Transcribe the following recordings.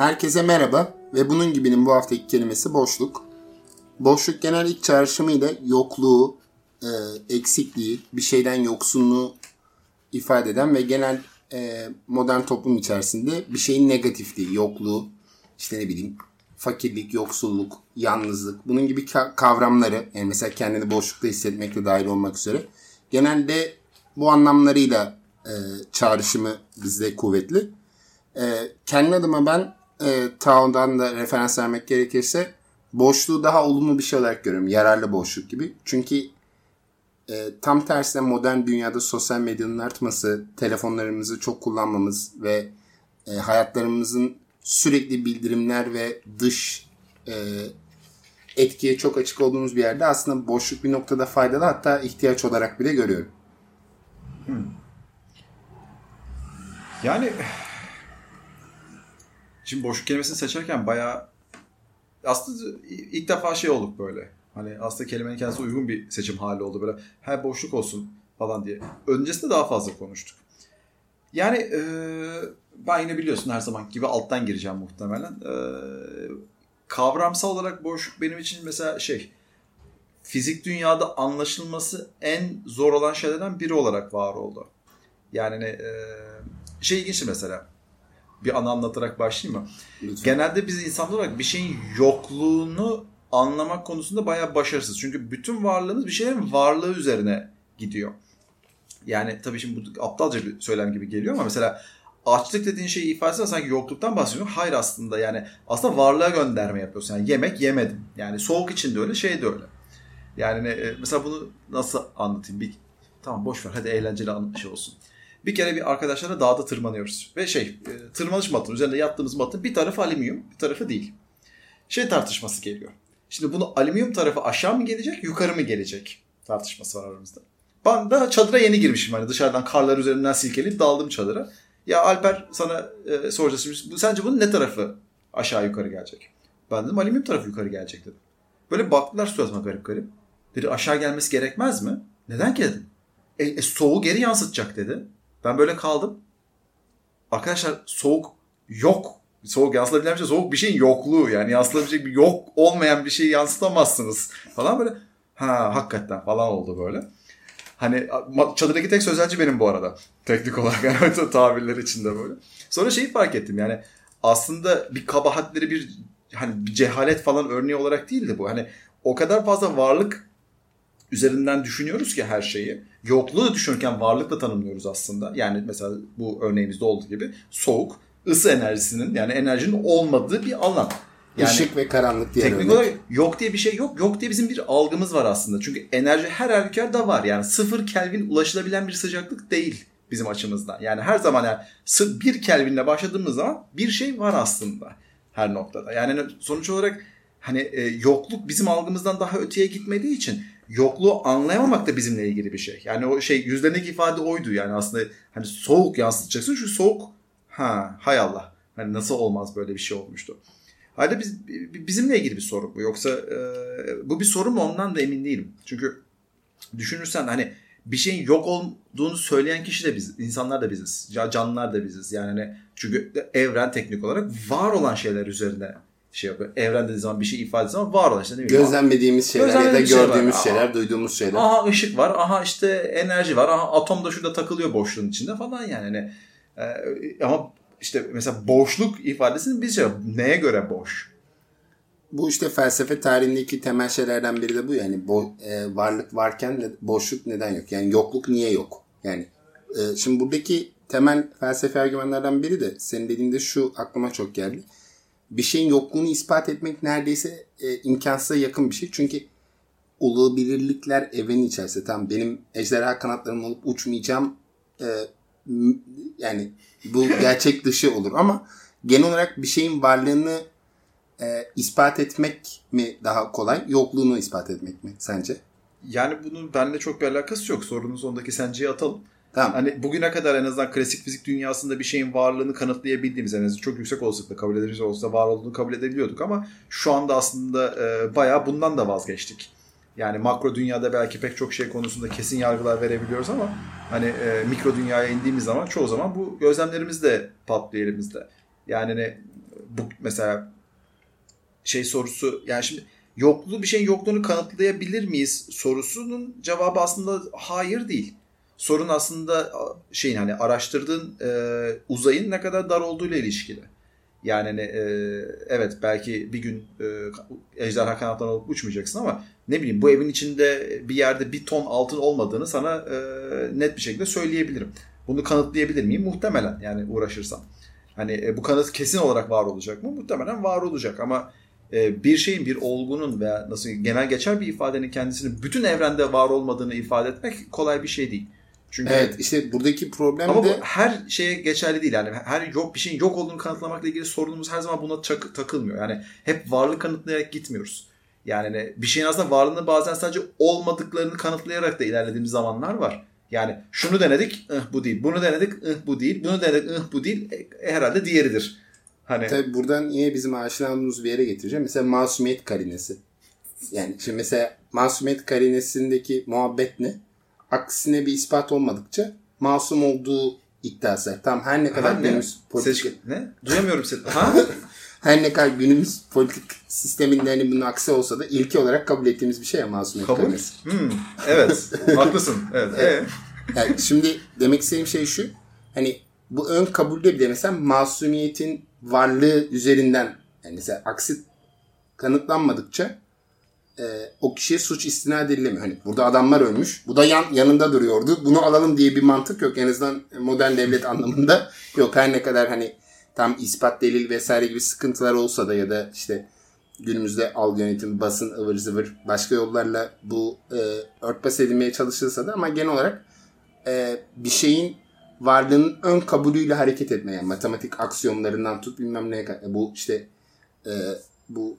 Herkese merhaba ve bunun gibinin bu haftaki kelimesi boşluk. Boşluk genel ilk çağrışımıyla yokluğu, e, eksikliği, bir şeyden yoksunluğu ifade eden ve genel e, modern toplum içerisinde bir şeyin negatifliği, yokluğu, işte ne bileyim fakirlik, yoksulluk, yalnızlık bunun gibi kavramları yani mesela kendini boşlukta hissetmekle dahil olmak üzere genelde bu anlamlarıyla e, çağrışımı bizde kuvvetli. E, kendi adıma ben e, Tao'dan da referans vermek gerekirse boşluğu daha olumlu bir şey olarak görüyorum. Yararlı boşluk gibi. Çünkü e, tam tersine modern dünyada sosyal medyanın artması, telefonlarımızı çok kullanmamız ve e, hayatlarımızın sürekli bildirimler ve dış e, etkiye çok açık olduğumuz bir yerde aslında boşluk bir noktada faydalı hatta ihtiyaç olarak bile görüyorum. Hmm. Yani şimdi boşluk kelimesini seçerken bayağı aslında ilk defa şey olduk böyle. Hani aslında kelimenin kendisi uygun bir seçim hali oldu böyle. Her boşluk olsun falan diye. Öncesinde daha fazla konuştuk. Yani e, ben yine biliyorsun her zaman gibi alttan gireceğim muhtemelen. E, kavramsal olarak boşluk benim için mesela şey fizik dünyada anlaşılması en zor olan şeylerden biri olarak var oldu. Yani e, şey ilginç mesela bir anı anlatarak başlayayım mı? Lütfen. Genelde biz insanlar olarak bir şeyin yokluğunu anlamak konusunda bayağı başarısız. Çünkü bütün varlığımız bir şeylerin varlığı üzerine gidiyor. Yani tabii şimdi bu aptalca bir söylem gibi geliyor ama mesela açlık dediğin şeyi ifade edersen sanki yokluktan bahsediyorsun. Hayır aslında yani aslında varlığa gönderme yapıyorsun. Yani yemek yemedim. Yani soğuk için de öyle şey de öyle. Yani e, mesela bunu nasıl anlatayım? Bir, tamam boş ver hadi eğlenceli şey olsun. Bir kere bir arkadaşlarla dağda tırmanıyoruz. Ve şey e, tırmanış matının üzerinde yattığımız matın bir tarafı alüminyum bir tarafı değil. Şey tartışması geliyor. Şimdi bunu alüminyum tarafı aşağı mı gelecek yukarı mı gelecek tartışması var aramızda. Ben daha çadıra yeni girmişim hani dışarıdan karlar üzerinden silkeleyip daldım çadıra. Ya Alper sana e, soracağız. Sence bunun ne tarafı aşağı yukarı gelecek? Ben dedim alüminyum tarafı yukarı gelecek dedim. Böyle baktılar suratıma garip garip. Dedi aşağı gelmesi gerekmez mi? Neden ki dedim. E, e, soğuğu geri yansıtacak dedi. Ben böyle kaldım. Arkadaşlar soğuk yok. Soğuk yansıtabilen bir şey soğuk bir şeyin yokluğu yani yansıtabilecek bir yok olmayan bir şeyi yansıtamazsınız falan böyle ha hakikaten falan oldu böyle. Hani çadırdaki tek sözelci benim bu arada. Teknik olarak yani tabirler içinde böyle. Sonra şeyi fark ettim yani aslında bir kabahatleri bir hani bir cehalet falan örneği olarak değildi bu. Hani o kadar fazla varlık üzerinden düşünüyoruz ki her şeyi. Yokluğu düşünürken varlıkla tanımlıyoruz aslında. Yani mesela bu örneğimizde olduğu gibi soğuk, ısı enerjisinin yani enerjinin olmadığı bir alan. Yani Işık ve karanlık diye Teknik olarak yok diye bir şey yok. Yok diye bizim bir algımız var aslında. Çünkü enerji her halükarda var. Yani sıfır Kelvin ulaşılabilen bir sıcaklık değil bizim açımızdan. Yani her zaman yani bir Kelvin'le başladığımız zaman bir şey var aslında her noktada. Yani sonuç olarak hani e, yokluk bizim algımızdan daha öteye gitmediği için yokluğu anlayamamak da bizimle ilgili bir şey. Yani o şey yüzlerindeki ifade oydu yani aslında hani soğuk yansıtacaksın şu soğuk ha hay Allah hani nasıl olmaz böyle bir şey olmuştu. Hayda biz bizimle ilgili bir sorun bu yoksa e, bu bir sorun mu ondan da emin değilim. Çünkü düşünürsen hani bir şeyin yok olduğunu söyleyen kişi de biz, insanlar da biziz, canlılar da biziz. Yani hani çünkü evren teknik olarak var olan şeyler üzerine şey yapıyor. Evren dediği zaman bir şey ifade ediyor ama var olan işte. Gözlemlediğimiz şeyler ya da gördüğümüz şey şeyler, duyduğumuz şeyler. Aha ışık var, aha işte enerji var, aha atom da şurada takılıyor boşluğun içinde falan yani. Hani, e, ama işte mesela boşluk ifadesini biz şey neye göre boş? Bu işte felsefe tarihindeki temel şeylerden biri de bu yani bo, e, varlık varken boşluk neden yok? Yani yokluk niye yok? Yani e, şimdi buradaki temel felsefe argümanlardan biri de senin dediğinde şu aklıma çok geldi bir şeyin yokluğunu ispat etmek neredeyse e, imkansıza yakın bir şey. Çünkü olabilirlikler evrenin içerisinde. Tamam benim ejderha kanatlarım olup uçmayacağım e, yani bu gerçek dışı olur ama genel olarak bir şeyin varlığını e, ispat etmek mi daha kolay yokluğunu ispat etmek mi sence? Yani bunun benimle çok bir alakası yok. Sorunun sonundaki senceyi atalım. Tamam. Hani bugüne kadar en azından klasik fizik dünyasında bir şeyin varlığını kanıtlayabildiğimiz en azından çok yüksek olasılıkla kabul ederiz olsa var olduğunu kabul edebiliyorduk ama şu anda aslında e, bayağı bundan da vazgeçtik. Yani makro dünyada belki pek çok şey konusunda kesin yargılar verebiliyoruz ama hani e, mikro dünyaya indiğimiz zaman çoğu zaman bu gözlemlerimiz de patlıyor elimizde. Yani ne bu mesela şey sorusu yani şimdi yokluğu bir şeyin yokluğunu kanıtlayabilir miyiz sorusunun cevabı aslında hayır değil. Sorun aslında şeyin hani araştırdığın e, uzayın ne kadar dar olduğuyla ilişkili. Yani hani, e, evet belki bir gün e, ejderha kanatlarına alıp uçmayacaksın ama ne bileyim bu evin içinde bir yerde bir ton altın olmadığını sana e, net bir şekilde söyleyebilirim. Bunu kanıtlayabilir miyim? Muhtemelen yani uğraşırsam. Hani e, bu kanıt kesin olarak var olacak mı? Muhtemelen var olacak ama e, bir şeyin, bir olgunun veya nasıl genel geçer bir ifadenin kendisini bütün evrende var olmadığını ifade etmek kolay bir şey değil. Çünkü evet işte buradaki problem ama de... bu her şeye geçerli değil. Yani her yok bir şeyin yok olduğunu kanıtlamakla ilgili sorunumuz her zaman buna tak, takılmıyor. Yani hep varlık kanıtlayarak gitmiyoruz. Yani bir şeyin aslında varlığını bazen sadece olmadıklarını kanıtlayarak da ilerlediğimiz zamanlar var. Yani şunu denedik, ıh, bu değil. Bunu denedik, ıh, bu değil. Bunu denedik, ıh, bu değil. E, herhalde diğeridir. Hani... Tabii buradan yine bizim aşina olduğumuz bir yere getireceğim. Mesela masumiyet karinesi. Yani şimdi mesela masumiyet karinesindeki muhabbet ne? Aksine bir ispat olmadıkça masum olduğu iddiası. Tam her ne kadar ha, günümüz politik... Seç... Ne? Duyamıyorum seni. Ha? her ne kadar günümüz politik sisteminde hani bunun aksi olsa da ilki olarak kabul ettiğimiz bir şey ya masumiyet kabul? karinesi. Hmm, evet. Haklısın. Evet. evet. Yani şimdi demek istediğim şey şu. Hani bu ön kabulde bile mesela masumiyetin varlığı üzerinden yani mesela aksi kanıtlanmadıkça e, o kişiye suç istinad edilemiyor. Hani burada adamlar ölmüş. Bu da yan, yanında duruyordu. Bunu alalım diye bir mantık yok. En azından modern devlet anlamında yok. Her ne kadar hani tam ispat delil vesaire gibi sıkıntılar olsa da ya da işte günümüzde algı yönetimi, basın, ıvır zıvır başka yollarla bu e, örtbas edilmeye çalışılsa da ama genel olarak e, bir şeyin varlığının ön kabulüyle hareket etmeye matematik aksiyonlarından tut bilmem neye kadar. Bu işte e, bu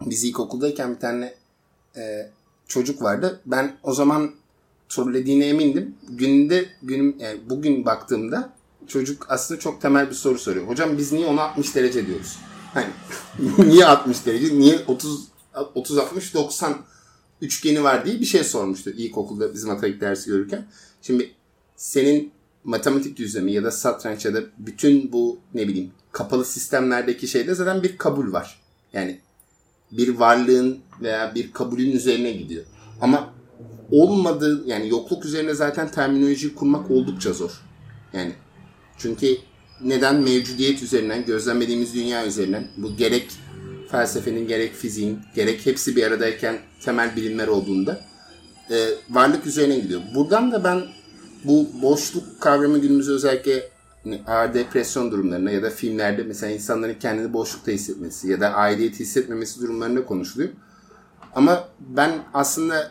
biz ilkokuldayken bir tane e, çocuk vardı. Ben o zaman trollediğine emindim. Günde günüm yani bugün baktığımda çocuk aslında çok temel bir soru soruyor. Hocam biz niye onu 60 derece diyoruz? Hani niye 60 derece? Niye 30 30 60 90 üçgeni var diye bir şey sormuştu ilkokulda biz matematik dersi görürken. Şimdi senin matematik düzlemi ya da satranç ya da bütün bu ne bileyim kapalı sistemlerdeki şeyde zaten bir kabul var. Yani bir varlığın veya bir kabulün üzerine gidiyor. Ama olmadığı yani yokluk üzerine zaten terminoloji kurmak oldukça zor. Yani çünkü neden mevcudiyet üzerinden, gözlemlediğimiz dünya üzerinden bu gerek felsefenin gerek fiziğin gerek hepsi bir aradayken temel bilimler olduğunda e, varlık üzerine gidiyor. Buradan da ben bu boşluk kavramı günümüzde özellikle ağır depresyon durumlarında ya da filmlerde mesela insanların kendini boşlukta hissetmesi ya da aidiyet hissetmemesi durumlarında konuşuluyor. Ama ben aslında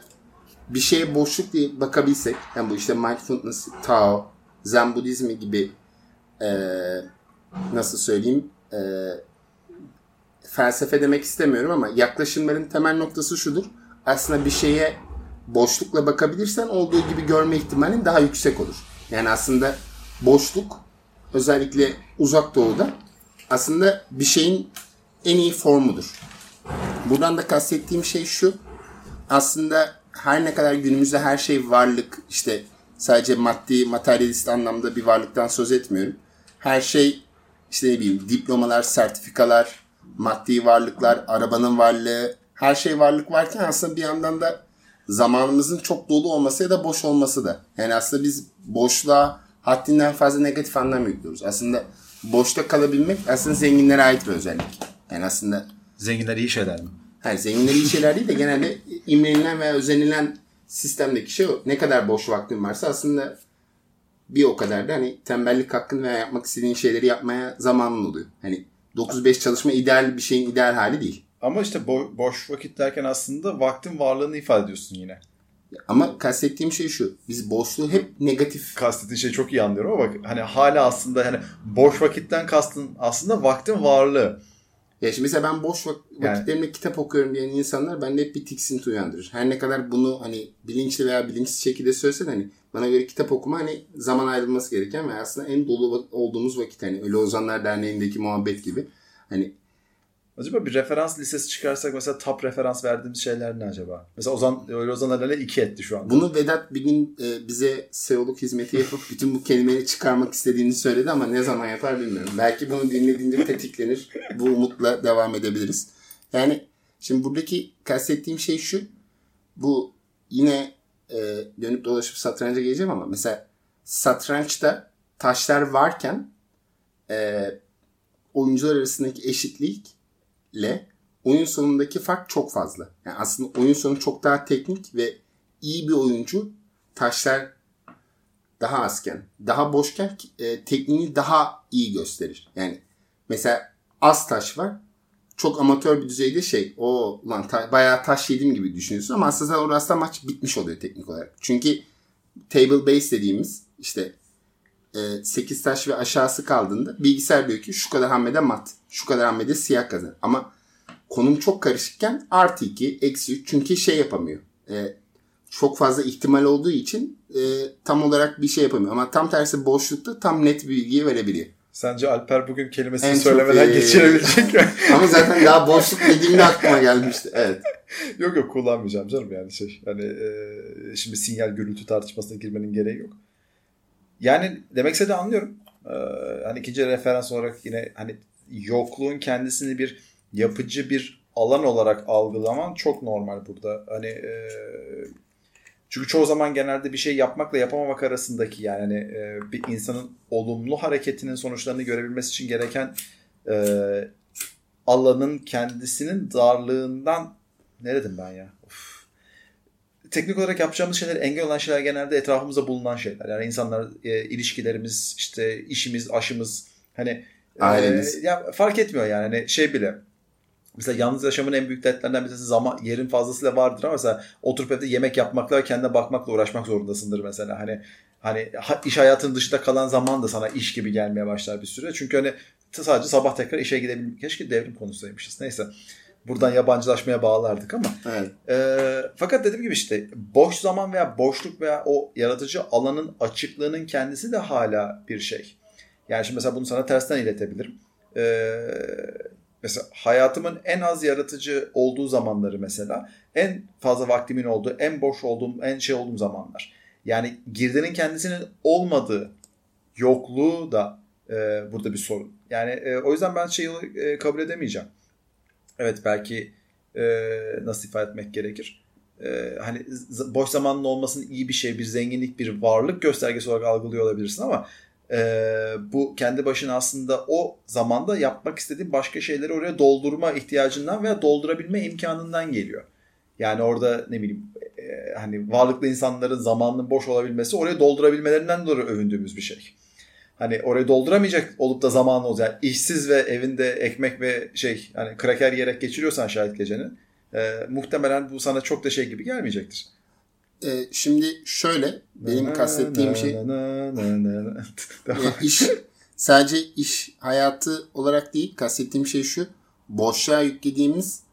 bir şeye boşluk diye bakabilsek, yani bu işte mindfulness, Tao, Zen Budizmi gibi e, nasıl söyleyeyim e, felsefe demek istemiyorum ama yaklaşımların temel noktası şudur. Aslında bir şeye boşlukla bakabilirsen olduğu gibi görme ihtimalin daha yüksek olur. Yani aslında boşluk özellikle uzak doğuda aslında bir şeyin en iyi formudur. Buradan da kastettiğim şey şu. Aslında her ne kadar günümüzde her şey varlık işte sadece maddi materyalist anlamda bir varlıktan söz etmiyorum. Her şey işte ne bileyim diplomalar, sertifikalar, maddi varlıklar, arabanın varlığı her şey varlık varken aslında bir yandan da zamanımızın çok dolu olması ya da boş olması da. Yani aslında biz boşluğa haddinden fazla negatif anlam yüklüyoruz. Aslında boşta kalabilmek aslında zenginlere ait bir özellik. Yani aslında zenginler iyi şeyler mi? Hayır zenginler iyi şeyler değil de genelde imrenilen veya özenilen sistemdeki şey o. Ne kadar boş vaktin varsa aslında bir o kadar da hani tembellik hakkın veya yapmak istediğin şeyleri yapmaya zamanın oluyor. Hani 9-5 çalışma ideal bir şeyin ideal hali değil. Ama işte bo- boş vakit derken aslında vaktin varlığını ifade ediyorsun yine. Ama kastettiğim şey şu. Biz boşluğu hep negatif. Kastettiğin şey çok iyi anlıyorum ama bak hani hala aslında hani boş vakitten kastın aslında vaktin varlığı. Ya şimdi mesela ben boş vak- yani, vakitlerimde kitap okuyorum diyen insanlar bende hep bir tiksinti uyandırır. Her ne kadar bunu hani bilinçli veya bilinçsiz şekilde söylesen hani bana göre kitap okuma hani zaman ayrılması gereken ve aslında en dolu olduğumuz vakit hani Ölü Ozanlar Derneği'ndeki muhabbet gibi. Hani Acaba bir referans listesi çıkarsak mesela top referans verdiğimiz şeyler ne acaba? Mesela Ozan, öyle Ozan Alal'e iki etti şu an. Bunu Vedat bir gün e, bize SEO'luk hizmeti yapıp bütün bu kelimeleri çıkarmak istediğini söyledi ama ne zaman yapar bilmiyorum. Belki bunu dinlediğinde tetiklenir. Bu umutla devam edebiliriz. Yani şimdi buradaki kastettiğim şey şu. Bu yine e, dönüp dolaşıp satranca geleceğim ama mesela satrançta taşlar varken e, oyuncular arasındaki eşitlikle oyun sonundaki fark çok fazla. Yani aslında oyun sonu çok daha teknik ve iyi bir oyuncu taşlar daha azken, daha boşken e, tekniğini daha iyi gösterir. Yani mesela az taş var. Çok amatör bir düzeyde şey, o lan ta, bayağı taş yedim gibi düşünüyorsun ama aslında orası maç bitmiş oluyor teknik olarak. Çünkü table base dediğimiz işte e, 8 taş ve aşağısı kaldığında bilgisayar diyor ki şu kadar hamlede mat, şu kadar hamlede siyah kazan. Ama konum çok karışıkken artı 2, eksi 3 çünkü şey yapamıyor. E, çok fazla ihtimal olduğu için e, tam olarak bir şey yapamıyor. Ama tam tersi boşlukta tam net bir bilgiyi verebiliyor. Sence Alper bugün kelimesini en söylemeden çok, e, geçirebilecek mi? Ama zaten daha boşluk dediğimde aklıma gelmişti. Evet. yok yok kullanmayacağım canım yani şey. Hani e, şimdi sinyal gürültü tartışmasına girmenin gereği yok. Yani demekse de anlıyorum. Ee, hani ikinci referans olarak yine hani yokluğun kendisini bir yapıcı bir alan olarak algılaman çok normal burada. Hani e, çünkü çoğu zaman genelde bir şey yapmakla yapamamak arasındaki yani hani, e, bir insanın olumlu hareketinin sonuçlarını görebilmesi için gereken e, alanın kendisinin darlığından ne dedim ben ya? Teknik olarak yapacağımız şeyler engel olan şeyler genelde etrafımızda bulunan şeyler. Yani insanlar, e, ilişkilerimiz, işte işimiz, aşımız hani Ailemiz. E, ya fark etmiyor yani hani şey bile Mesela yalnız yaşamın en büyük dertlerinden birisi zaman yerin fazlasıyla vardır ama mesela oturup evde yemek yapmakla kendine bakmakla uğraşmak zorundasındır mesela. Hani hani iş hayatının dışında kalan zaman da sana iş gibi gelmeye başlar bir süre. Çünkü hani sadece sabah tekrar işe gidebilmek. Keşke devrim konusuymışız. Neyse. Buradan yabancılaşmaya bağlardık ama. Evet. E, fakat dediğim gibi işte boş zaman veya boşluk veya o yaratıcı alanın açıklığının kendisi de hala bir şey. Yani şimdi mesela bunu sana tersten iletebilirim. Eee mesela hayatımın en az yaratıcı olduğu zamanları mesela en fazla vaktimin olduğu, en boş olduğum, en şey olduğum zamanlar. Yani girdinin kendisinin olmadığı yokluğu da e, burada bir sorun. Yani e, o yüzden ben şeyi e, kabul edemeyeceğim. Evet belki e, nasıl ifade etmek gerekir? E, hani boş zamanın olmasının iyi bir şey, bir zenginlik, bir varlık göstergesi olarak algılıyor olabilirsin ama e, bu kendi başına aslında o zamanda yapmak istediğin başka şeyleri oraya doldurma ihtiyacından veya doldurabilme imkanından geliyor. Yani orada ne bileyim e, hani varlıklı insanların zamanının boş olabilmesi oraya doldurabilmelerinden dolayı övündüğümüz bir şey. Hani oraya dolduramayacak olup da zamanı olacak. Yani işsiz ve evinde ekmek ve şey hani kraker yiyerek geçiriyorsan şahit geceni e, muhtemelen bu sana çok da şey gibi gelmeyecektir. E, şimdi şöyle benim kastettiğim şey iş sadece iş hayatı olarak değil kastettiğim şey şu boşluğa yüklediğimiz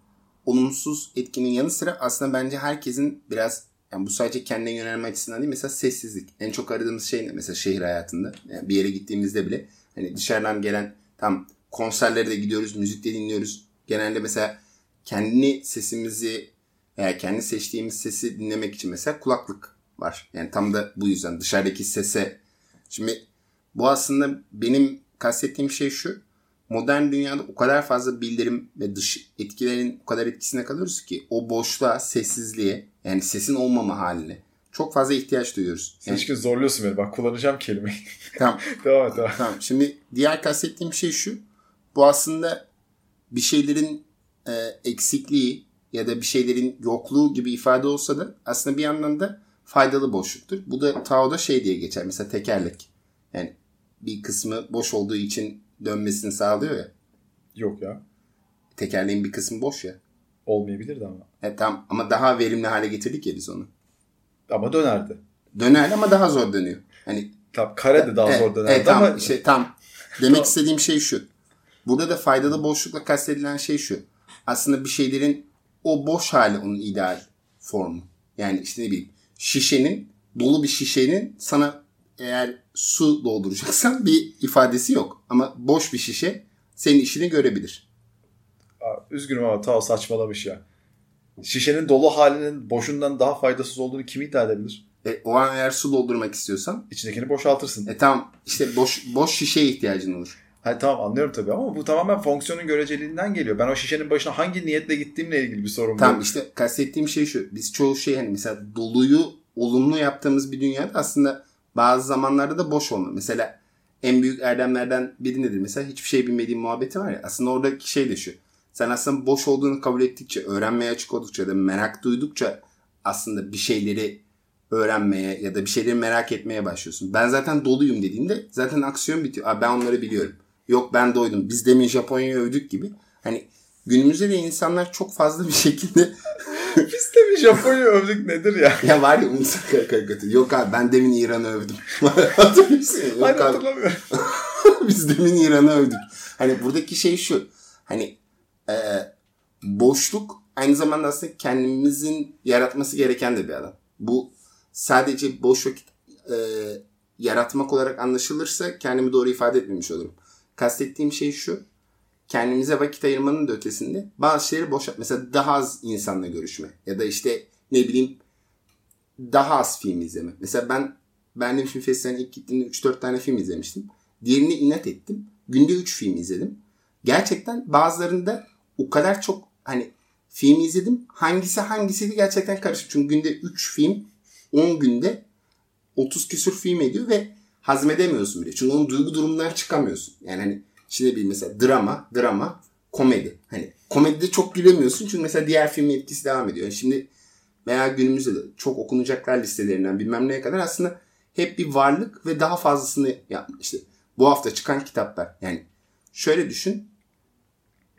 olumsuz etkinin yanı sıra aslında bence herkesin biraz yani bu sadece kendine yönelme açısından değil mesela sessizlik. En çok aradığımız şey ne mesela şehir hayatında. Yani bir yere gittiğimizde bile hani dışarıdan gelen tam konserlere de gidiyoruz, müzik de dinliyoruz. Genelde mesela kendi sesimizi veya kendi seçtiğimiz sesi dinlemek için mesela kulaklık var. Yani tam da bu yüzden dışarıdaki sese. Şimdi bu aslında benim kastettiğim şey şu. Modern dünyada o kadar fazla bildirim ve dış etkilerin o kadar etkisine kalıyoruz ki o boşluğa, sessizliğe yani sesin olmama haline çok fazla ihtiyaç duyuyoruz. Yani, Sen zorluyorsun beni. Bak kullanacağım kelimeyi. Tamam. devam et. Devam. Tamam. Şimdi diğer kastettiğim şey şu. Bu aslında bir şeylerin e, eksikliği ya da bir şeylerin yokluğu gibi ifade olsa da aslında bir yandan da faydalı boşluktur. Bu da Tao'da şey diye geçer. Mesela tekerlek. Yani bir kısmı boş olduğu için dönmesini sağlıyor ya. Yok ya. Tekerleğin bir kısmı boş ya. Olmayabilirdi ama. Evet tamam ama daha verimli hale getirdik ya biz onu. Ama dönerdi. Döner ama daha zor dönüyor. Hani Tamam kare de daha e, zor dönerdi e, tamam, ama. Işte, tam. Demek istediğim şey şu. Burada da faydalı boşlukla kastedilen şey şu. Aslında bir şeylerin o boş hali onun ideal formu. Yani işte ne bileyim şişenin dolu bir şişenin sana eğer su dolduracaksan bir ifadesi yok. Ama boş bir şişe senin işini görebilir. Aa, üzgünüm ama Tao saçmalamış ya. Şişenin dolu halinin boşundan daha faydasız olduğunu kim iddia edebilir? E, o an eğer su doldurmak istiyorsan İçindekini boşaltırsın. e tamam işte boş boş şişeye ihtiyacın olur. Hayır tamam anlıyorum tabii ama bu tamamen fonksiyonun göreceliğinden geliyor. Ben o şişenin başına hangi niyetle gittiğimle ilgili bir sorun Tamam bu. işte kastettiğim şey şu. Biz çoğu şey hani mesela doluyu olumlu yaptığımız bir dünyada aslında bazı zamanlarda da boş olma. Mesela en büyük erdemlerden biri nedir? Mesela hiçbir şey bilmediğin muhabbeti var ya. Aslında oradaki şey de şu. Sen aslında boş olduğunu kabul ettikçe, öğrenmeye açık oldukça da merak duydukça aslında bir şeyleri öğrenmeye ya da bir şeyleri merak etmeye başlıyorsun. Ben zaten doluyum dediğinde zaten aksiyon bitiyor. Abi ben onları biliyorum. Yok ben doydum. Biz demin Japonya'yı övdük gibi. Hani günümüzde de insanlar çok fazla bir şekilde Biz de bir Japonya övdük nedir ya? ya var ya Umut Sakar karikatürü. Yok abi ben demin İran'ı övdüm. Hatırlıyor musun? Yok Hayır abi hatırlamıyorum. biz demin İran'ı övdük. Hani buradaki şey şu. Hani e, boşluk aynı zamanda aslında kendimizin yaratması gereken de bir alan. Bu sadece boş vakit e, yaratmak olarak anlaşılırsa kendimi doğru ifade etmemiş olurum. Kastettiğim şey şu. Kendimize vakit ayırmanın da ötesinde bazı şeyleri boşalt. Mesela daha az insanla görüşme. Ya da işte ne bileyim daha az film izleme. Mesela ben Berlin Film Festivali'ne ilk gittiğimde 3-4 tane film izlemiştim. Diğerini inat ettim. Günde 3 film izledim. Gerçekten bazılarında o kadar çok hani film izledim. Hangisi hangisiydi gerçekten karışık. Çünkü günde 3 film 10 günde 30 küsür film ediyor ve hazmedemiyorsun bile. Çünkü onun duygu durumundan çıkamıyorsun. Yani hani şimdi bir mesela drama, drama, komedi. Hani komedide çok gülemiyorsun çünkü mesela diğer filmin etkisi devam ediyor. Yani şimdi veya günümüzde de çok okunacaklar listelerinden bilmem neye kadar aslında hep bir varlık ve daha fazlasını yapmış. İşte bu hafta çıkan kitaplar. Yani şöyle düşün.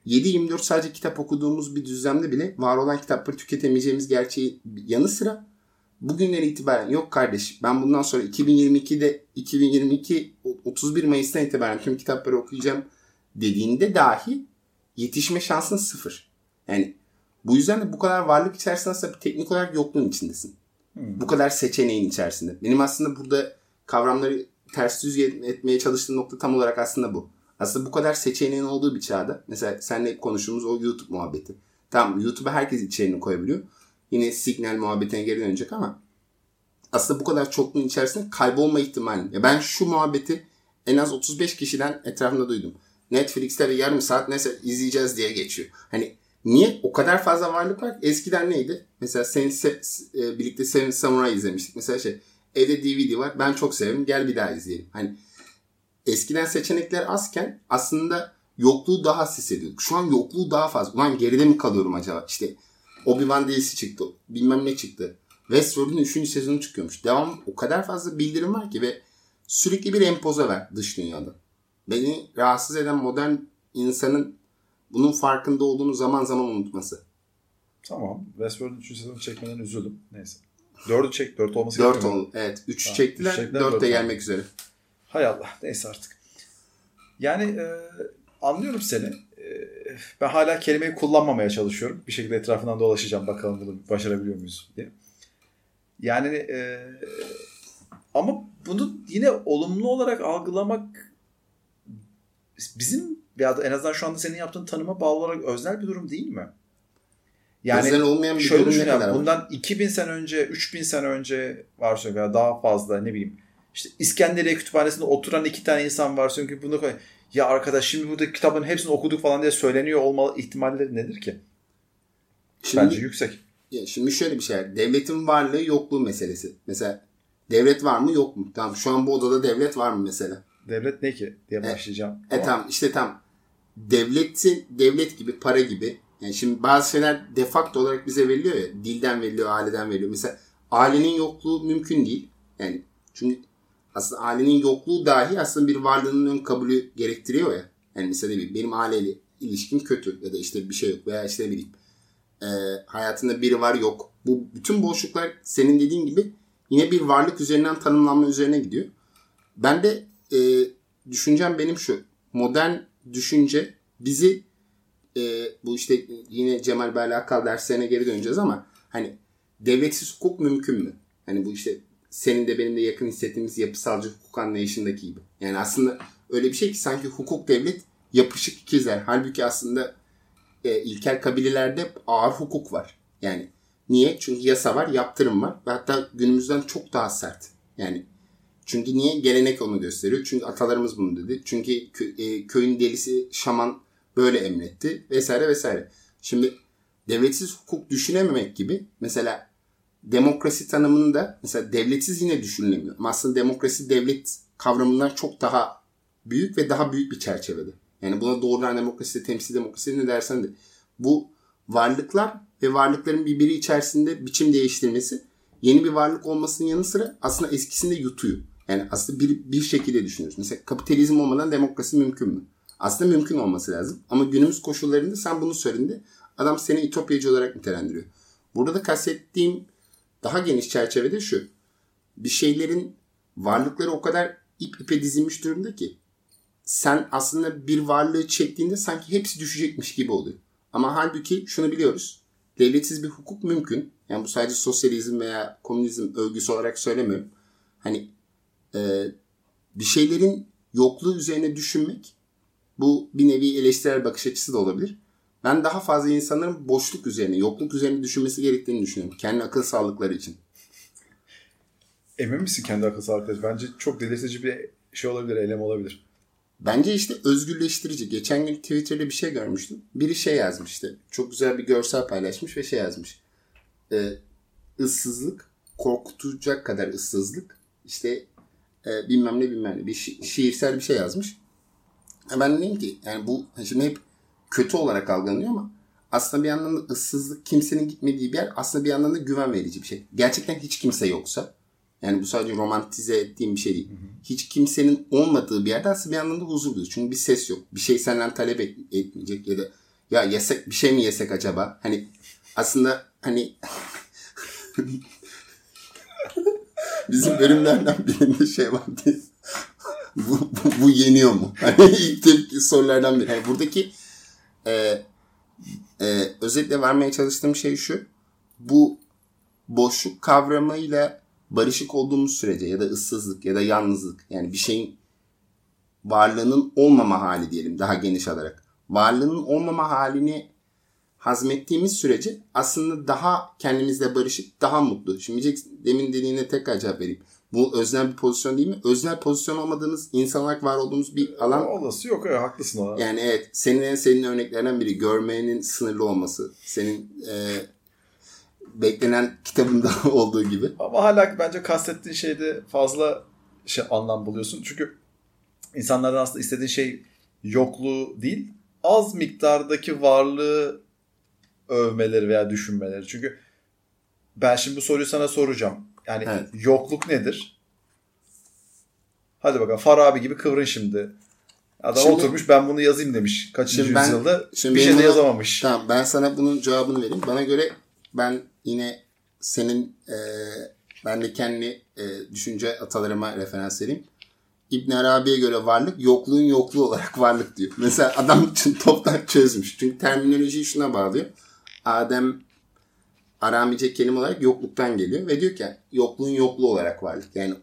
7-24 sadece kitap okuduğumuz bir düzlemde bile var olan kitapları tüketemeyeceğimiz gerçeği yanı sıra bugünden itibaren yok kardeş ben bundan sonra 2022'de 2022 31 Mayıs'tan itibaren tüm kitapları okuyacağım dediğinde dahi yetişme şansın sıfır. Yani bu yüzden de bu kadar varlık içerisinde aslında teknik olarak yokluğun içindesin. Bu kadar seçeneğin içerisinde. Benim aslında burada kavramları ters düz etmeye çalıştığım nokta tam olarak aslında bu. Aslında bu kadar seçeneğin olduğu bir çağda mesela seninle hep konuştuğumuz o YouTube muhabbeti. Tamam YouTube'a herkes içeriğini koyabiliyor. Yine signal muhabbetine geri dönecek ama aslında bu kadar çokluğun içerisinde kaybolma ihtimali. Ya ben şu muhabbeti en az 35 kişiden etrafında duydum. Netflix'te ve yarım saat neyse izleyeceğiz diye geçiyor. Hani niye? O kadar fazla varlık var. Eskiden neydi? Mesela senin se- e, birlikte Seven Samurai izlemiştik. Mesela şey evde DVD var. Ben çok severim. Gel bir daha izleyelim. Hani eskiden seçenekler azken aslında yokluğu daha hissediyorduk. Şu an yokluğu daha fazla. Ulan geride mi kalıyorum acaba? İşte Obi-Wan dizisi çıktı. Bilmem ne çıktı. Westworld'un 3. sezonu çıkıyormuş. Devam o kadar fazla bildirim var ki ve sürekli bir empoze var dış dünyada. Beni rahatsız eden modern insanın bunun farkında olduğunu zaman zaman unutması. Tamam. Westworld'un 3. sezonu çekmeden üzüldüm. Neyse. 4'ü çek. 4 olması 4 gerekmiyor mu? oldu. Evet. 3 Tamam, çektiler. üç çektiler, 4 dört de gelmek üzere. Hay Allah. Neyse artık. Yani e, anlıyorum seni. Ben hala kelimeyi kullanmamaya çalışıyorum. Bir şekilde etrafından dolaşacağım. Bakalım bunu başarabiliyor muyuz diye. Yani e, ama bunu yine olumlu olarak algılamak bizim ya da en azından şu anda senin yaptığın tanıma bağlı olarak öznel bir durum değil mi? Yani, Özel olmayan bir Şöyle durum ne kadar var? bundan 2000 sene önce, 3000 sene önce varsayıyorum veya daha fazla ne bileyim. İşte İskenderiye kütüphanesinde oturan iki tane insan varsayıyorum ki bunu koy. Ya arkadaş şimdi burada kitabın hepsini okuduk falan diye söyleniyor olma ihtimalleri nedir ki? Şimdi, Bence yüksek. ya şimdi şöyle bir şey. Devletin varlığı yokluğu meselesi. Mesela devlet var mı yok mu? Tamam şu an bu odada devlet var mı mesela? Devlet ne ki diye başlayacağım. E Ama tamam işte tam devletin devlet gibi para gibi yani şimdi bazı şeyler defakto olarak bize veriliyor ya dilden veriliyor aileden veriliyor. Mesela ailenin yokluğu mümkün değil. Yani çünkü aslında ailenin yokluğu dahi aslında bir varlığının ön kabulü gerektiriyor ya. Yani mesela ne bileyim benim aileyle ilişkim kötü ya da işte bir şey yok veya işte ne bileyim e, hayatında biri var yok. Bu bütün boşluklar senin dediğin gibi yine bir varlık üzerinden tanımlanma üzerine gidiyor. Ben de e, düşüncem benim şu. Modern düşünce bizi e, bu işte yine Cemal Berlakal derslerine geri döneceğiz ama hani devletsiz hukuk mümkün mü? Hani bu işte senin de benim de yakın hissettiğimiz yapısalcı hukuk anlayışındaki gibi. Yani aslında öyle bir şey ki sanki hukuk devlet yapışık ikizler. Halbuki aslında e, ilkel kabilelerde ağır hukuk var. Yani niye? Çünkü yasa var, yaptırım var. Ve hatta günümüzden çok daha sert. Yani çünkü niye? Gelenek onu gösteriyor. Çünkü atalarımız bunu dedi. Çünkü kö- e, köyün delisi şaman böyle emretti vesaire vesaire. Şimdi devletsiz hukuk düşünememek gibi mesela demokrasi tanımında mesela devletsiz yine düşünülemiyor. Ama aslında demokrasi devlet kavramından çok daha büyük ve daha büyük bir çerçevede. Yani buna doğrudan demokrasi, temsil demokrasi ne dersen de. Bu varlıklar ve varlıkların birbiri içerisinde biçim değiştirmesi yeni bir varlık olmasının yanı sıra aslında eskisini de yutuyor. Yani aslında bir, bir şekilde düşünüyoruz. Mesela kapitalizm olmadan demokrasi mümkün mü? Aslında mümkün olması lazım. Ama günümüz koşullarında sen bunu söylediğinde adam seni ütopyacı olarak nitelendiriyor. Burada da kastettiğim daha geniş çerçevede şu. Bir şeylerin varlıkları o kadar ip ipe dizilmiş durumda ki sen aslında bir varlığı çektiğinde sanki hepsi düşecekmiş gibi oluyor. Ama halbuki şunu biliyoruz. Devletsiz bir hukuk mümkün. Yani bu sadece sosyalizm veya komünizm övgüsü olarak söylemiyorum. Hani e, bir şeylerin yokluğu üzerine düşünmek bu bir nevi eleştirel bakış açısı da olabilir. Ben daha fazla insanların boşluk üzerine, yokluk üzerine düşünmesi gerektiğini düşünüyorum. Kendi akıl sağlıkları için. Emin misin kendi akıl sağlıkları? Bence çok delirtici bir şey olabilir, eylem olabilir. Bence işte özgürleştirici. Geçen gün Twitter'da bir şey görmüştüm. Biri şey yazmıştı. Çok güzel bir görsel paylaşmış ve şey yazmış. Ee, ıssızlık, korkutacak kadar ıssızlık. İşte e, bilmem ne bilmem ne. Bir şi- şiirsel bir şey yazmış. Ben dedim ki yani bu şimdi hep kötü olarak algılanıyor ama aslında bir yandan da ıssızlık kimsenin gitmediği bir yer aslında bir yandan da güven verici bir şey. Gerçekten hiç kimse yoksa yani bu sadece romantize ettiğim bir şey değil. Hiç kimsenin olmadığı bir yerde aslında bir yandan da huzur duyuyorsun. Çünkü bir ses yok. Bir şey senden talep et- etmeyecek ya da ya yesek bir şey mi yesek acaba? Hani aslında hani bizim bölümlerden birinde şey vardı. bu, bu, bu yeniyor mu? Hani ilk tepki sorulardan biri. Yani buradaki e, e, özetle vermeye çalıştığım şey şu. Bu boşluk kavramıyla barışık olduğumuz sürece ya da ıssızlık ya da yalnızlık yani bir şeyin varlığının olmama hali diyelim daha geniş alarak. Varlığının olmama halini hazmettiğimiz sürece aslında daha kendimizle barışık, daha mutlu. Şimdi demin dediğine tekrar cevap vereyim. Bu öznel bir pozisyon değil mi? Öznel pozisyon olmadığımız, insan olarak var olduğumuz bir alan. Olası yok ya haklısın ona. Yani evet, senin en sevdiğin örneklerden biri görmenin sınırlı olması. Senin e, beklenen kitabında olduğu gibi. Ama hala bence kastettiğin şeyde fazla şey anlam buluyorsun. Çünkü insanlardan aslında istediğin şey yokluğu değil, az miktardaki varlığı övmeleri veya düşünmeleri. Çünkü ben şimdi bu soruyu sana soracağım. Yani Evet. yokluk nedir? Hadi bakalım Farabi gibi kıvrın şimdi. Adam Şimdi- oturmuş ben bunu yazayım demiş. Kaçıncı ben- yüzyılda şimdi bir şey de yazamamış. Tamam ben sana bunun cevabını vereyim. Bana göre ben yine senin e, ben de kendi e, düşünce atalarıma referans vereyim. İbn Arabi'ye göre varlık yokluğun yokluğu olarak varlık diyor. Mesela adam için toptan çözmüş. Çünkü terminolojiyi şuna bağlıyor. Adem Aramice kelime olarak yokluktan geliyor ve diyor ki yokluğun yokluğu olarak varlık. Yani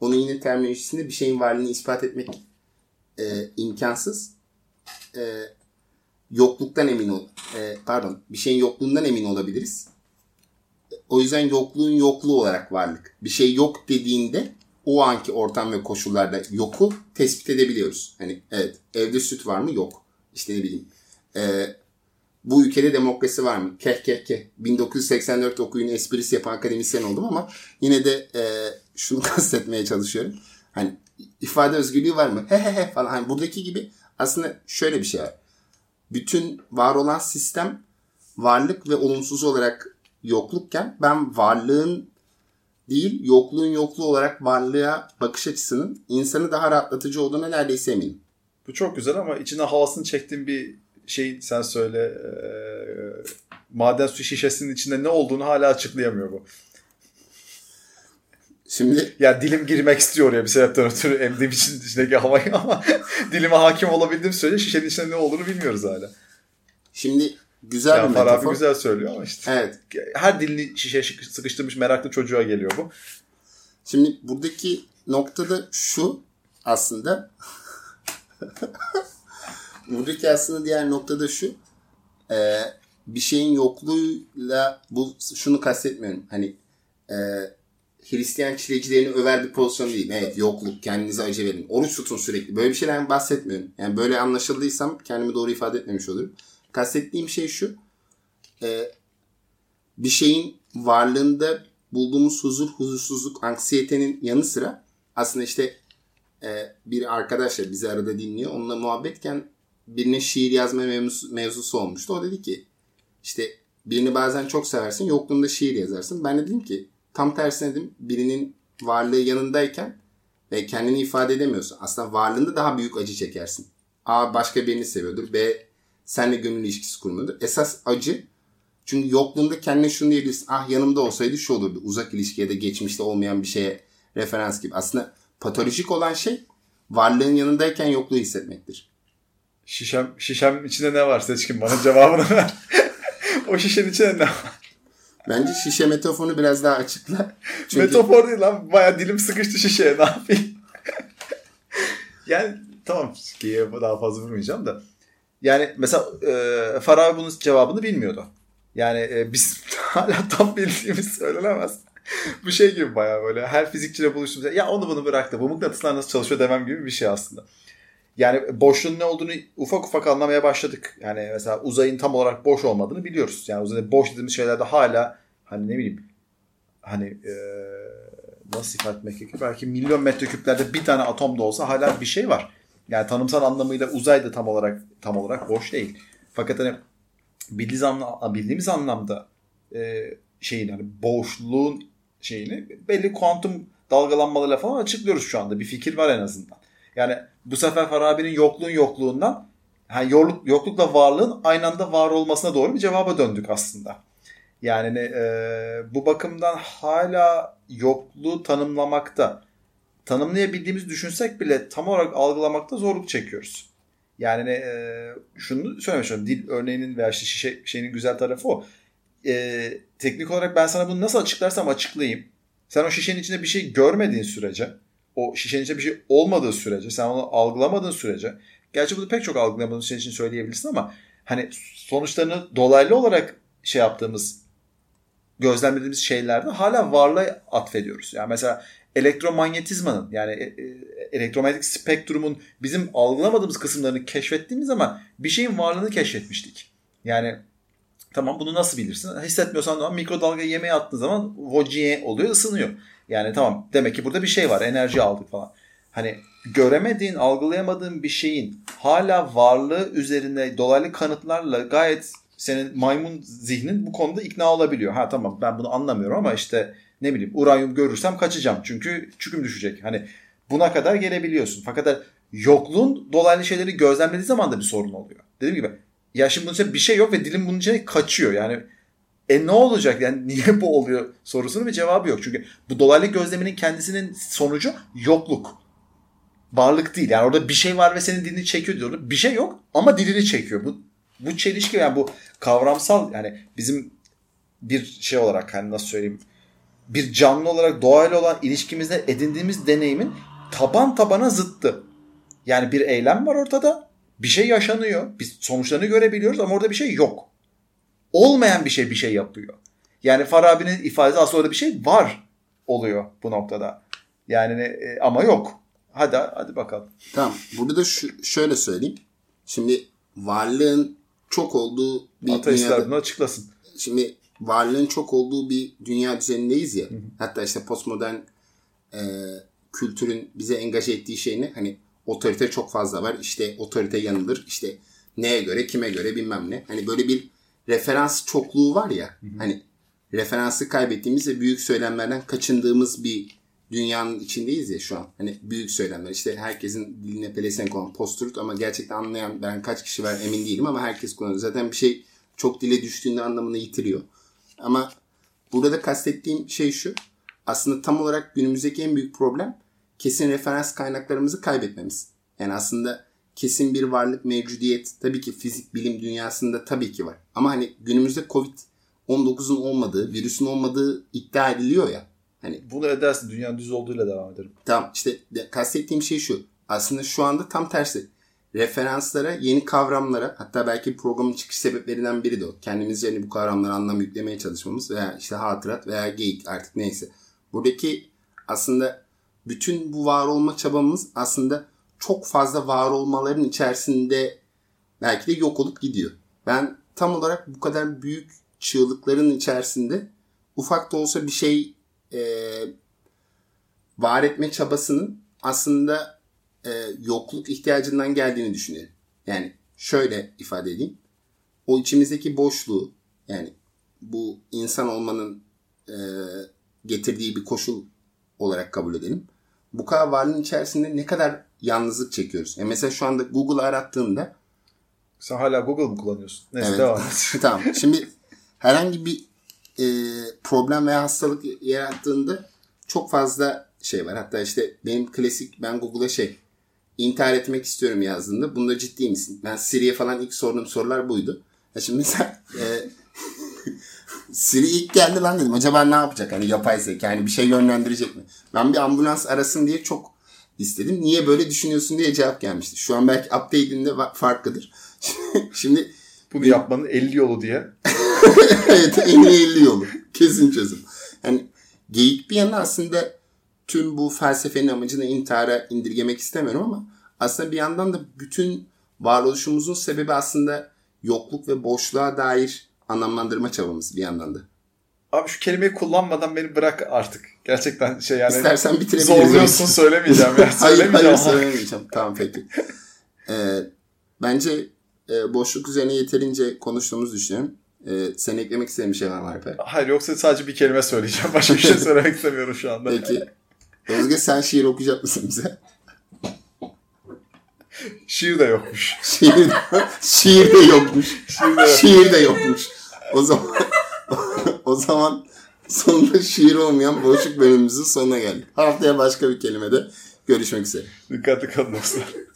onun yine terminolojisinde bir şeyin varlığını ispat etmek e, imkansız. E, yokluktan emin ol. e, pardon, bir şeyin yokluğundan emin olabiliriz. O yüzden yokluğun yokluğu olarak varlık. Bir şey yok dediğinde o anki ortam ve koşullarda yoku tespit edebiliyoruz. Hani evet evde süt var mı? Yok. İşte ne bileyim. e, bu ülkede demokrasi var mı? Keh keh keh. 1984 okuyun esprisi yapan akademisyen oldum ama yine de e, şunu kastetmeye çalışıyorum. Hani ifade özgürlüğü var mı? He he he falan. Hani buradaki gibi aslında şöyle bir şey var bütün var olan sistem varlık ve olumsuz olarak yoklukken ben varlığın değil yokluğun yokluğu olarak varlığa bakış açısının insanı daha rahatlatıcı olduğuna neredeyse eminim. Bu çok güzel ama içine havasını çektiğin bir şey sen söyle. Ee, maden su şişesinin içinde ne olduğunu hala açıklayamıyor bu. Şimdi Ya dilim girmek istiyor ya bir sebepten ötürü emdiğim için içindeki havayı ama dilime hakim olabildiğim sürece şişenin içinde ne olduğunu bilmiyoruz hala. şimdi güzel Ya bir Farabi metafor. güzel söylüyor ama işte. Evet. Her dilini şişeye sıkıştırmış meraklı çocuğa geliyor bu. Şimdi buradaki noktada şu aslında buradaki aslında diğer noktada şu e, bir şeyin yokluğuyla bu şunu kastetmiyorum. Hani e, Hristiyan çilecilerini över bir pozisyon değil. Evet yokluk kendinize acı verin. Oruç tutun sürekli. Böyle bir şeyden bahsetmiyorum. Yani böyle anlaşıldıysam kendimi doğru ifade etmemiş olurum. Kastettiğim şey şu. E, bir şeyin varlığında bulduğumuz huzur, huzursuzluk, anksiyetenin yanı sıra aslında işte e, bir arkadaşla bizi arada dinliyor. Onunla muhabbetken birine şiir yazma mevzusu, mevzusu olmuştu. O dedi ki işte birini bazen çok seversin yokluğunda şiir yazarsın. Ben de dedim ki tam tersine dedim birinin varlığı yanındayken ve kendini ifade edemiyorsun. Aslında varlığında daha büyük acı çekersin. A başka birini seviyordur. B seninle gönül ilişkisi kurmuyordur. Esas acı çünkü yokluğunda kendine şunu diyebilirsin. Ah yanımda olsaydı şu olurdu. Uzak ilişki ya da geçmişte olmayan bir şeye referans gibi. Aslında patolojik olan şey varlığın yanındayken yokluğu hissetmektir. Şişem, şişem içinde ne var seçkin bana cevabını ver. o şişenin içinde ne var? Bence şişe metaforunu biraz daha açıkla. Çünkü... Metafor değil lan. Baya dilim sıkıştı şişeye. Ne yapayım? yani tamam. Daha fazla vurmayacağım da. Yani mesela e, Farah bunun cevabını bilmiyordu. Yani e, biz hala tam bildiğimiz söylenemez. bu şey gibi baya böyle her fizikçiyle buluştuğumuzda ya onu bunu bıraktı. Bu mıknatıslar nasıl çalışıyor demem gibi bir şey aslında. Yani boşluğun ne olduğunu ufak ufak anlamaya başladık. Yani mesela uzayın tam olarak boş olmadığını biliyoruz. Yani uzayda boş dediğimiz şeylerde hala hani ne bileyim hani e, nasıl ifade etmek gerekir? Belki milyon metreküplerde bir tane atom da olsa hala bir şey var. Yani tanımsal anlamıyla uzay da tam olarak tam olarak boş değil. Fakat hani bildiğimiz, anla, bildiğimiz anlamda e, şeyin hani boşluğun şeyini belli kuantum dalgalanmalarıyla falan açıklıyoruz şu anda. Bir fikir var en azından. Yani bu sefer Farabi'nin yokluğun yokluğundan yani yokluk, yoklukla varlığın aynı anda var olmasına doğru bir cevaba döndük aslında. Yani e, bu bakımdan hala yokluğu tanımlamakta, tanımlayabildiğimiz düşünsek bile tam olarak algılamakta zorluk çekiyoruz. Yani e, şunu söylemek istiyorum. Dil örneğinin veya işte şişe şeyinin güzel tarafı o. E, teknik olarak ben sana bunu nasıl açıklarsam açıklayayım. Sen o şişenin içinde bir şey görmediğin sürece, o şişenin içinde bir şey olmadığı sürece, sen onu algılamadığın sürece, gerçi bunu pek çok algılamadığın şey için söyleyebilirsin ama hani sonuçlarını dolaylı olarak şey yaptığımız, gözlemlediğimiz şeylerde hala varlığa atfediyoruz. Yani mesela elektromanyetizmanın yani e, e, elektromanyetik spektrumun bizim algılamadığımız kısımlarını keşfettiğimiz zaman bir şeyin varlığını keşfetmiştik. Yani tamam bunu nasıl bilirsin? Hissetmiyorsan da mikrodalga yemeğe attığın zaman vocie oluyor ısınıyor. Yani tamam demek ki burada bir şey var enerji aldık falan. Hani göremediğin, algılayamadığın bir şeyin hala varlığı üzerinde dolaylı kanıtlarla gayet senin maymun zihnin bu konuda ikna olabiliyor. Ha tamam ben bunu anlamıyorum ama işte ne bileyim uranyum görürsem kaçacağım. Çünkü çüküm düşecek. Hani buna kadar gelebiliyorsun. Fakat yokluğun dolaylı şeyleri gözlemlediği zaman da bir sorun oluyor. Dediğim gibi ya şimdi bunun içinde bir şey yok ve dilim bunun içine kaçıyor. Yani e ne olacak yani niye bu oluyor sorusunun bir cevabı yok. Çünkü bu dolaylı gözleminin kendisinin sonucu yokluk. Varlık değil. Yani orada bir şey var ve senin dilini çekiyor diyor. Bir şey yok ama dilini çekiyor. Bu bu çelişki yani bu kavramsal yani bizim bir şey olarak hani nasıl söyleyeyim bir canlı olarak doğayla olan ilişkimizde edindiğimiz deneyimin taban tabana zıttı. Yani bir eylem var ortada. Bir şey yaşanıyor. Biz sonuçlarını görebiliyoruz ama orada bir şey yok. Olmayan bir şey bir şey yapıyor. Yani Farabi'nin ifadesi aslında orada bir şey var oluyor bu noktada. Yani e, ama yok. Hadi hadi bakalım. Tamam. Burada da şu, şöyle söyleyeyim. Şimdi varlığın çok olduğu bir Ateistler dünyada... bunu açıklasın. Şimdi varlığın çok olduğu bir dünya düzenindeyiz ya. Hı hı. Hatta işte postmodern e, kültürün bize engaje ettiği şey ne? Hani otorite çok fazla var. İşte otorite yanılır. İşte neye göre, kime göre bilmem ne. Hani böyle bir referans çokluğu var ya. Hı hı. Hani referansı kaybettiğimiz ve büyük söylemlerden kaçındığımız bir dünyanın içindeyiz ya şu an. Hani büyük söylemler. İşte herkesin diline pelesenk olan post ama gerçekten anlayan ben kaç kişi var emin değilim ama herkes kullanıyor. Zaten bir şey çok dile düştüğünde anlamını yitiriyor. Ama burada kastettiğim şey şu. Aslında tam olarak günümüzdeki en büyük problem kesin referans kaynaklarımızı kaybetmemiz. Yani aslında kesin bir varlık mevcudiyet tabii ki fizik bilim dünyasında tabii ki var. Ama hani günümüzde Covid-19'un olmadığı, virüsün olmadığı iddia ediliyor ya. Hani bunu edersin dünyanın düz olduğuyla devam ederim. Tamam işte kastettiğim şey şu. Aslında şu anda tam tersi. referanslara, yeni kavramlara hatta belki programın çıkış sebeplerinden biri de o. Kendimizce hani bu kavramlara anlam yüklemeye çalışmamız veya işte hatırat veya geyik artık neyse. Buradaki aslında bütün bu var olma çabamız aslında çok fazla var olmaların içerisinde belki de yok olup gidiyor. Ben tam olarak bu kadar büyük çığlıkların içerisinde ufak da olsa bir şey e, var etme çabasının aslında e, yokluk ihtiyacından geldiğini düşünüyorum. Yani şöyle ifade edeyim. O içimizdeki boşluğu yani bu insan olmanın e, getirdiği bir koşul olarak kabul edelim. Bu kadar varlığın içerisinde ne kadar yalnızlık çekiyoruz. Yani mesela şu anda Google arattığında Sen hala Google mı kullanıyorsun? Neyse Evet. devam tamam. Şimdi herhangi bir e, problem veya hastalık yarattığında çok fazla şey var. Hatta işte benim klasik ben Google'a şey intihar etmek istiyorum yazdığında bunda ciddi misin? Ben Siri'ye falan ilk sorduğum sorular buydu. Ya şimdi mesela e, Siri ilk geldi lan dedim. Acaba ne yapacak? Hani yapay zeka yani bir şey yönlendirecek mi? Ben bir ambulans arasın diye çok istedim. Niye böyle düşünüyorsun diye cevap gelmişti. Şu an belki update'inde farklıdır. Şimdi Bunu yapmanın 50 yolu diye. evet en iyi 50 yolu. Kesin çözüm. Yani geyik bir yana aslında tüm bu felsefenin amacını intihara indirgemek istemiyorum ama aslında bir yandan da bütün varoluşumuzun sebebi aslında yokluk ve boşluğa dair anlamlandırma çabamız bir yandan da. Abi şu kelimeyi kullanmadan beni bırak artık. Gerçekten şey yani. İstersen bitirebiliriz. Zorluyorsun söylemeyeceğim ya. hayır hayır Söylemeyeceğim ama. söylemeyeceğim. Tamam peki. Ee, bence e, boşluk üzerine yeterince konuştuğumuzu düşünüyorum. Ee, senin eklemek istediğin bir şey var mı Alper? Hayır yoksa sadece bir kelime söyleyeceğim. Başka bir şey söylemek istemiyorum şu anda. Peki. Özge sen şiir okuyacak mısın bize? Şiir de yokmuş. Şiir, şiir de yokmuş. Şiir de yok. Şiir de yokmuş. O zaman o zaman sonunda şiir olmayan boşluk bölümümüzün sonuna geldik. Haftaya başka bir kelimede görüşmek üzere. Dikkatli kalın dostlar.